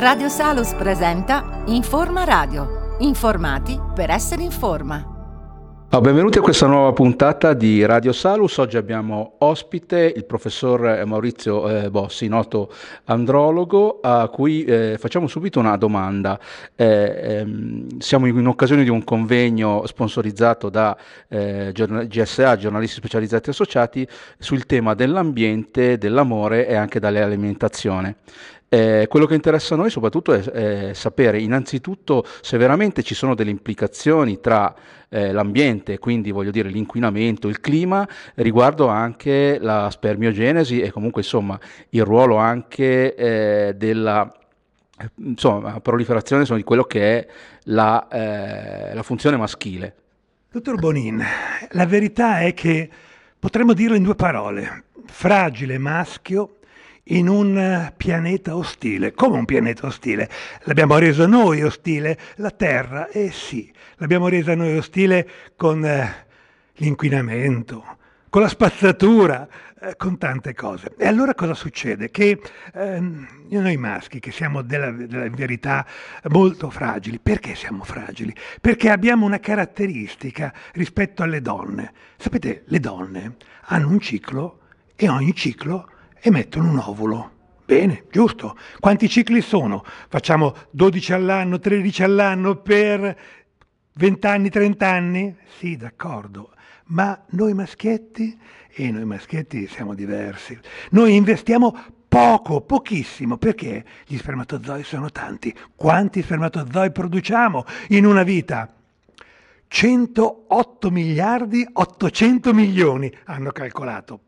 Radio Salus presenta Informa Radio. Informati per essere in forma. Oh, benvenuti a questa nuova puntata di Radio Salus. Oggi abbiamo ospite il professor Maurizio eh, Bossi, noto andrologo, a cui eh, facciamo subito una domanda. Eh, ehm, siamo in, in, occasione di un convegno sponsorizzato da eh, giornal- GSA, giornalisti specializzati associati, sul tema dell'ambiente, dell'amore e anche dell'alimentazione. Eh, quello che interessa a noi soprattutto è, è, sapere innanzitutto se veramente ci sono delle implicazioni tra eh, l'ambiente, quindi voglio dire l'inquinamento, il clima, riguardo anche la spermiogenesi e comunque insomma il ruolo anche eh, della insomma, proliferazione insomma, di quello che è la, eh, la funzione maschile. Dottor Bonin, la verità è che potremmo dirlo in due parole, fragile maschio in un pianeta ostile. Come un pianeta ostile? L'abbiamo reso noi ostile? La Terra? Eh sì, l'abbiamo resa noi ostile con eh, l'inquinamento, con la spazzatura, eh, con tante cose. E allora cosa succede? Che eh, noi maschi, che siamo della, della, verità molto fragili, perché siamo fragili? Perché abbiamo una caratteristica rispetto alle donne. Sapete, le donne hanno un ciclo e ogni ciclo emettono un ovulo. Bene, giusto. Quanti cicli sono? Facciamo 12 all'anno, 13 all'anno per 20 anni, 30 anni? Sì, d'accordo. Ma noi maschietti, e noi maschietti siamo diversi, noi investiamo poco, pochissimo, perché gli spermatozoi sono tanti. Quanti spermatozoi produciamo in una vita? 108 miliardi 800 milioni hanno calcolato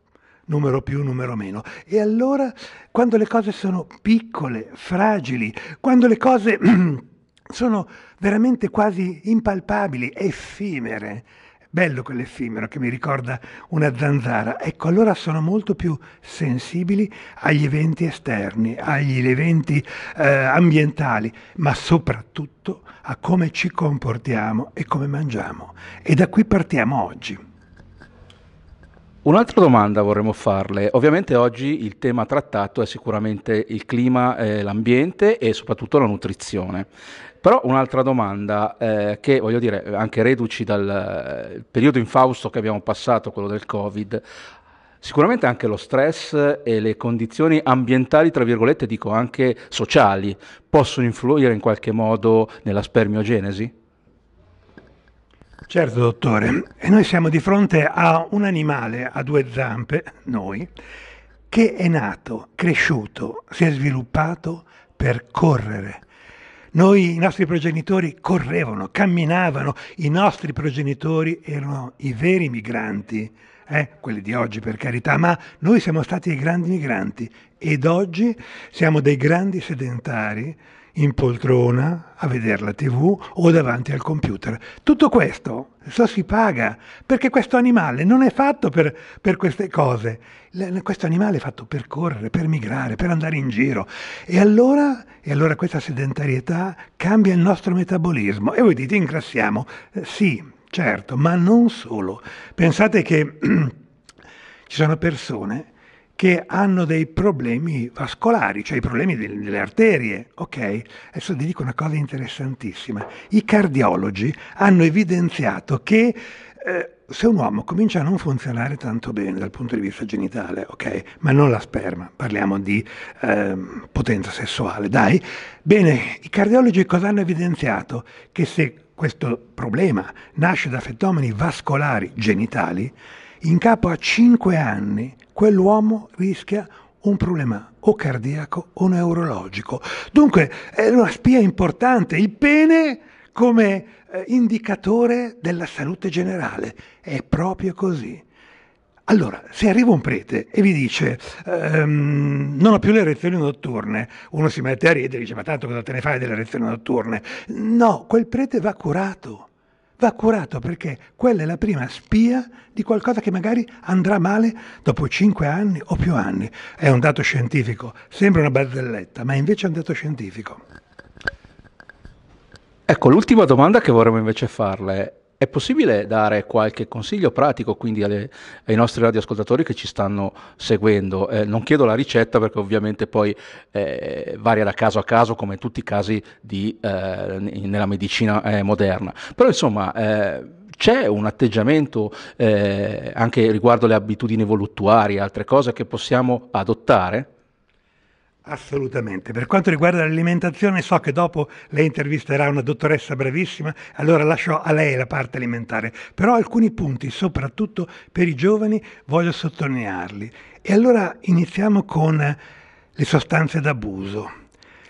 numero più, numero meno. E allora, quando le cose sono piccole, fragili, quando le cose sono veramente quasi impalpabili, effimere, bello quell'effimero che mi ricorda una zanzara. Ecco, allora sono molto più sensibili agli eventi esterni, agli eventi eh, ambientali, ma soprattutto a come ci comportiamo e come mangiamo. E da qui partiamo oggi. Un'altra domanda vorremmo farle. Ovviamente oggi il tema trattato è sicuramente il clima, eh, l'ambiente e soprattutto la nutrizione. Però un'altra domanda eh, che voglio dire, anche reduci dal eh, periodo infausto che abbiamo passato, quello del Covid, sicuramente anche lo stress e le condizioni ambientali, tra virgolette, dico anche sociali, possono influire in qualche modo nella spermiogenesi? Certo, dottore, e noi siamo di fronte a un animale a due zampe, noi, che è nato, cresciuto, si è sviluppato per correre. Noi, i nostri progenitori, correvano, camminavano, i nostri progenitori erano i veri migranti, eh? quelli di oggi per carità, ma noi siamo stati i grandi migranti ed oggi siamo dei grandi sedentari in poltrona a vedere la tv o davanti al computer. Tutto questo so si paga perché questo animale non è fatto per, per queste cose. L- questo animale è fatto per correre, per migrare, per andare in giro. E allora, e allora questa sedentarietà cambia il nostro metabolismo. E voi dite ingrassiamo. Eh, sì, certo, ma non solo. Pensate che ci sono persone che hanno dei problemi vascolari, cioè i problemi delle arterie. Ok? Adesso vi dico una cosa interessantissima. I cardiologi hanno evidenziato che eh, se un uomo comincia a non funzionare tanto bene dal punto di vista genitale, ok, ma non la sperma, parliamo di eh, potenza sessuale, dai, bene, i cardiologi cosa hanno evidenziato? Che se questo problema nasce da fenomeni vascolari genitali, in capo a 5 anni quell'uomo rischia un problema o cardiaco o neurologico. Dunque è una spia importante, il pene come eh, indicatore della salute generale. È proprio così. Allora, se arriva un prete e vi dice ehm, non ho più le erezioni notturne, uno si mette a ridere e dice ma tanto cosa te ne fai delle erezioni notturne? No, quel prete va curato va curato perché quella è la prima spia di qualcosa che magari andrà male dopo 5 anni o più anni. È un dato scientifico, sembra una barzelletta, ma invece è un dato scientifico. Ecco, l'ultima domanda che vorremmo invece farle È possibile dare qualche consiglio pratico quindi alle, ai nostri radioascoltatori che ci stanno seguendo? Eh, non chiedo la ricetta perché ovviamente poi eh, varia da caso a caso come in tutti i casi di, eh, nella medicina eh, moderna, però insomma eh, c'è un atteggiamento eh, anche riguardo le abitudini voluttuarie, altre cose che possiamo adottare? Assolutamente. Per quanto riguarda l'alimentazione, so che dopo lei intervisterà una dottoressa bravissima, allora lascio a lei la parte alimentare, però alcuni punti, soprattutto per i giovani, voglio sottolinearli. E allora iniziamo con le sostanze d'abuso.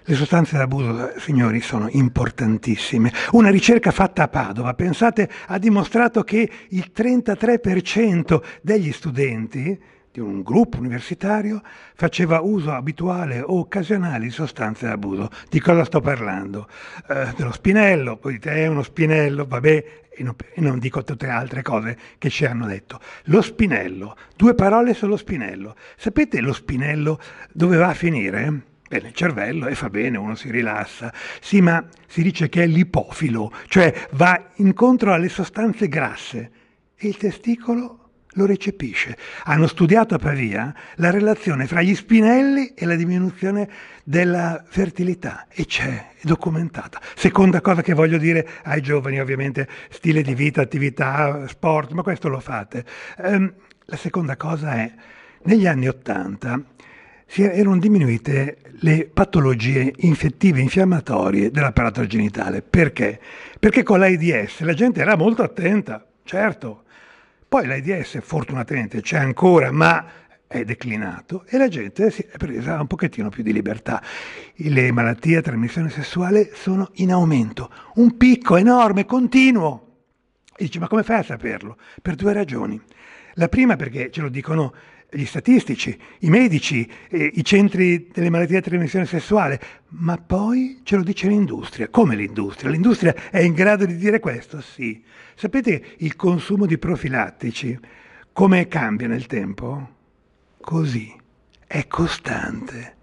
Le sostanze d'abuso, signori, sono importantissime. Una ricerca fatta a Padova, pensate, ha dimostrato che il 33% degli studenti di un gruppo universitario faceva uso abituale o occasionale di sostanze d'abuso. Di cosa sto parlando? Eh, dello spinello, poi dite è uno spinello, vabbè, e non, e non, dico tutte le altre cose che ci hanno detto. Lo spinello, due parole sullo spinello. Sapete lo spinello dove va a finire? Beh, nel cervello e fa bene, uno si rilassa. Sì, ma si dice che è l'ipofilo, cioè va incontro alle sostanze grasse e il testicolo lo recepisce. Hanno studiato a Pavia la relazione fra gli spinelli e la diminuzione della fertilità e c'è, è documentata. Seconda cosa che voglio dire ai giovani, ovviamente stile di vita, attività, sport, ma questo lo fate. Um, la seconda cosa è, negli anni Ottanta erano diminuite le patologie infettive infiammatorie dell'apparato genitale. Perché? Perché con l'AIDS la gente era molto attenta, certo. Poi l'AIDS fortunatamente c'è ancora, ma è declinato e la gente si è presa un pochettino più di libertà. Le malattie a trasmissione sessuale sono in aumento, un picco enorme, continuo. E dici, ma come fai a saperlo? Per due ragioni. La prima perché ce lo dicono gli statistici, i medici, eh, i centri delle malattie a trasmissione sessuale, ma poi ce lo dice l'industria. Come l'industria? L'industria è in grado di dire questo? Sì. Sapete il consumo di profilattici come cambia nel tempo? Così, è costante.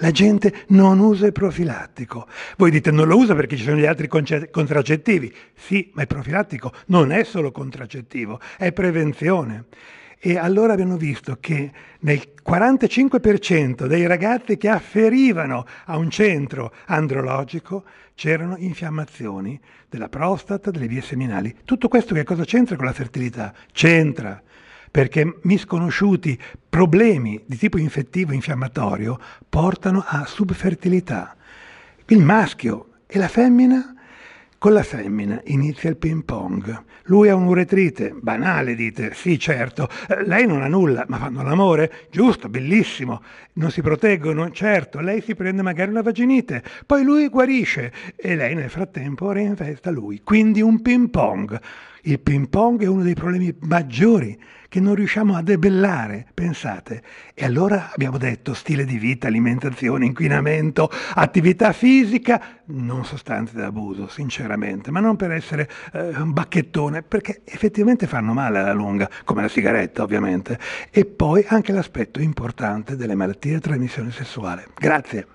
La gente non usa il profilattico. Voi dite non lo usa perché ci sono gli altri contraccettivi. Sì, ma il profilattico non è solo contraccettivo, è prevenzione. E allora abbiamo visto che nel 45% dei ragazzi che afferivano a un centro andrologico c'erano infiammazioni della prostata, delle vie seminali. Tutto questo che cosa c'entra con la fertilità? C'entra perché misconosciuti problemi di tipo infettivo infiammatorio portano a subfertilità. Il maschio e la femmina con la femmina inizia il ping pong. Lui ha un'uretrite, banale dite, sì certo, eh, lei non ha nulla, ma fanno l'amore, giusto, bellissimo, non si proteggono, certo, lei si prende magari una vaginite, poi lui guarisce e lei nel frattempo reinvesta lui, quindi un ping pong. Il ping pong è uno dei problemi maggiori che non riusciamo a debellare, pensate. E allora abbiamo detto stile di vita, alimentazione, inquinamento, attività fisica, non sostanze d'abuso, sinceramente, ma non per essere eh, un bacchettone, perché effettivamente fanno male alla lunga, come la sigaretta ovviamente. E poi anche l'aspetto importante delle malattie a trasmissione sessuale. Grazie.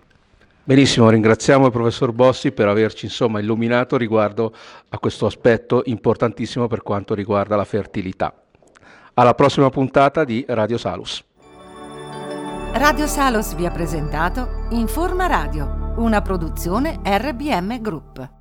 Benissimo, ringraziamo il professor Bossi per averci insomma illuminato riguardo a questo aspetto importantissimo per quanto riguarda la fertilità. Alla prossima puntata di Radio Salus. Radio Salus vi ha presentato Informa Radio, una produzione RBM Group.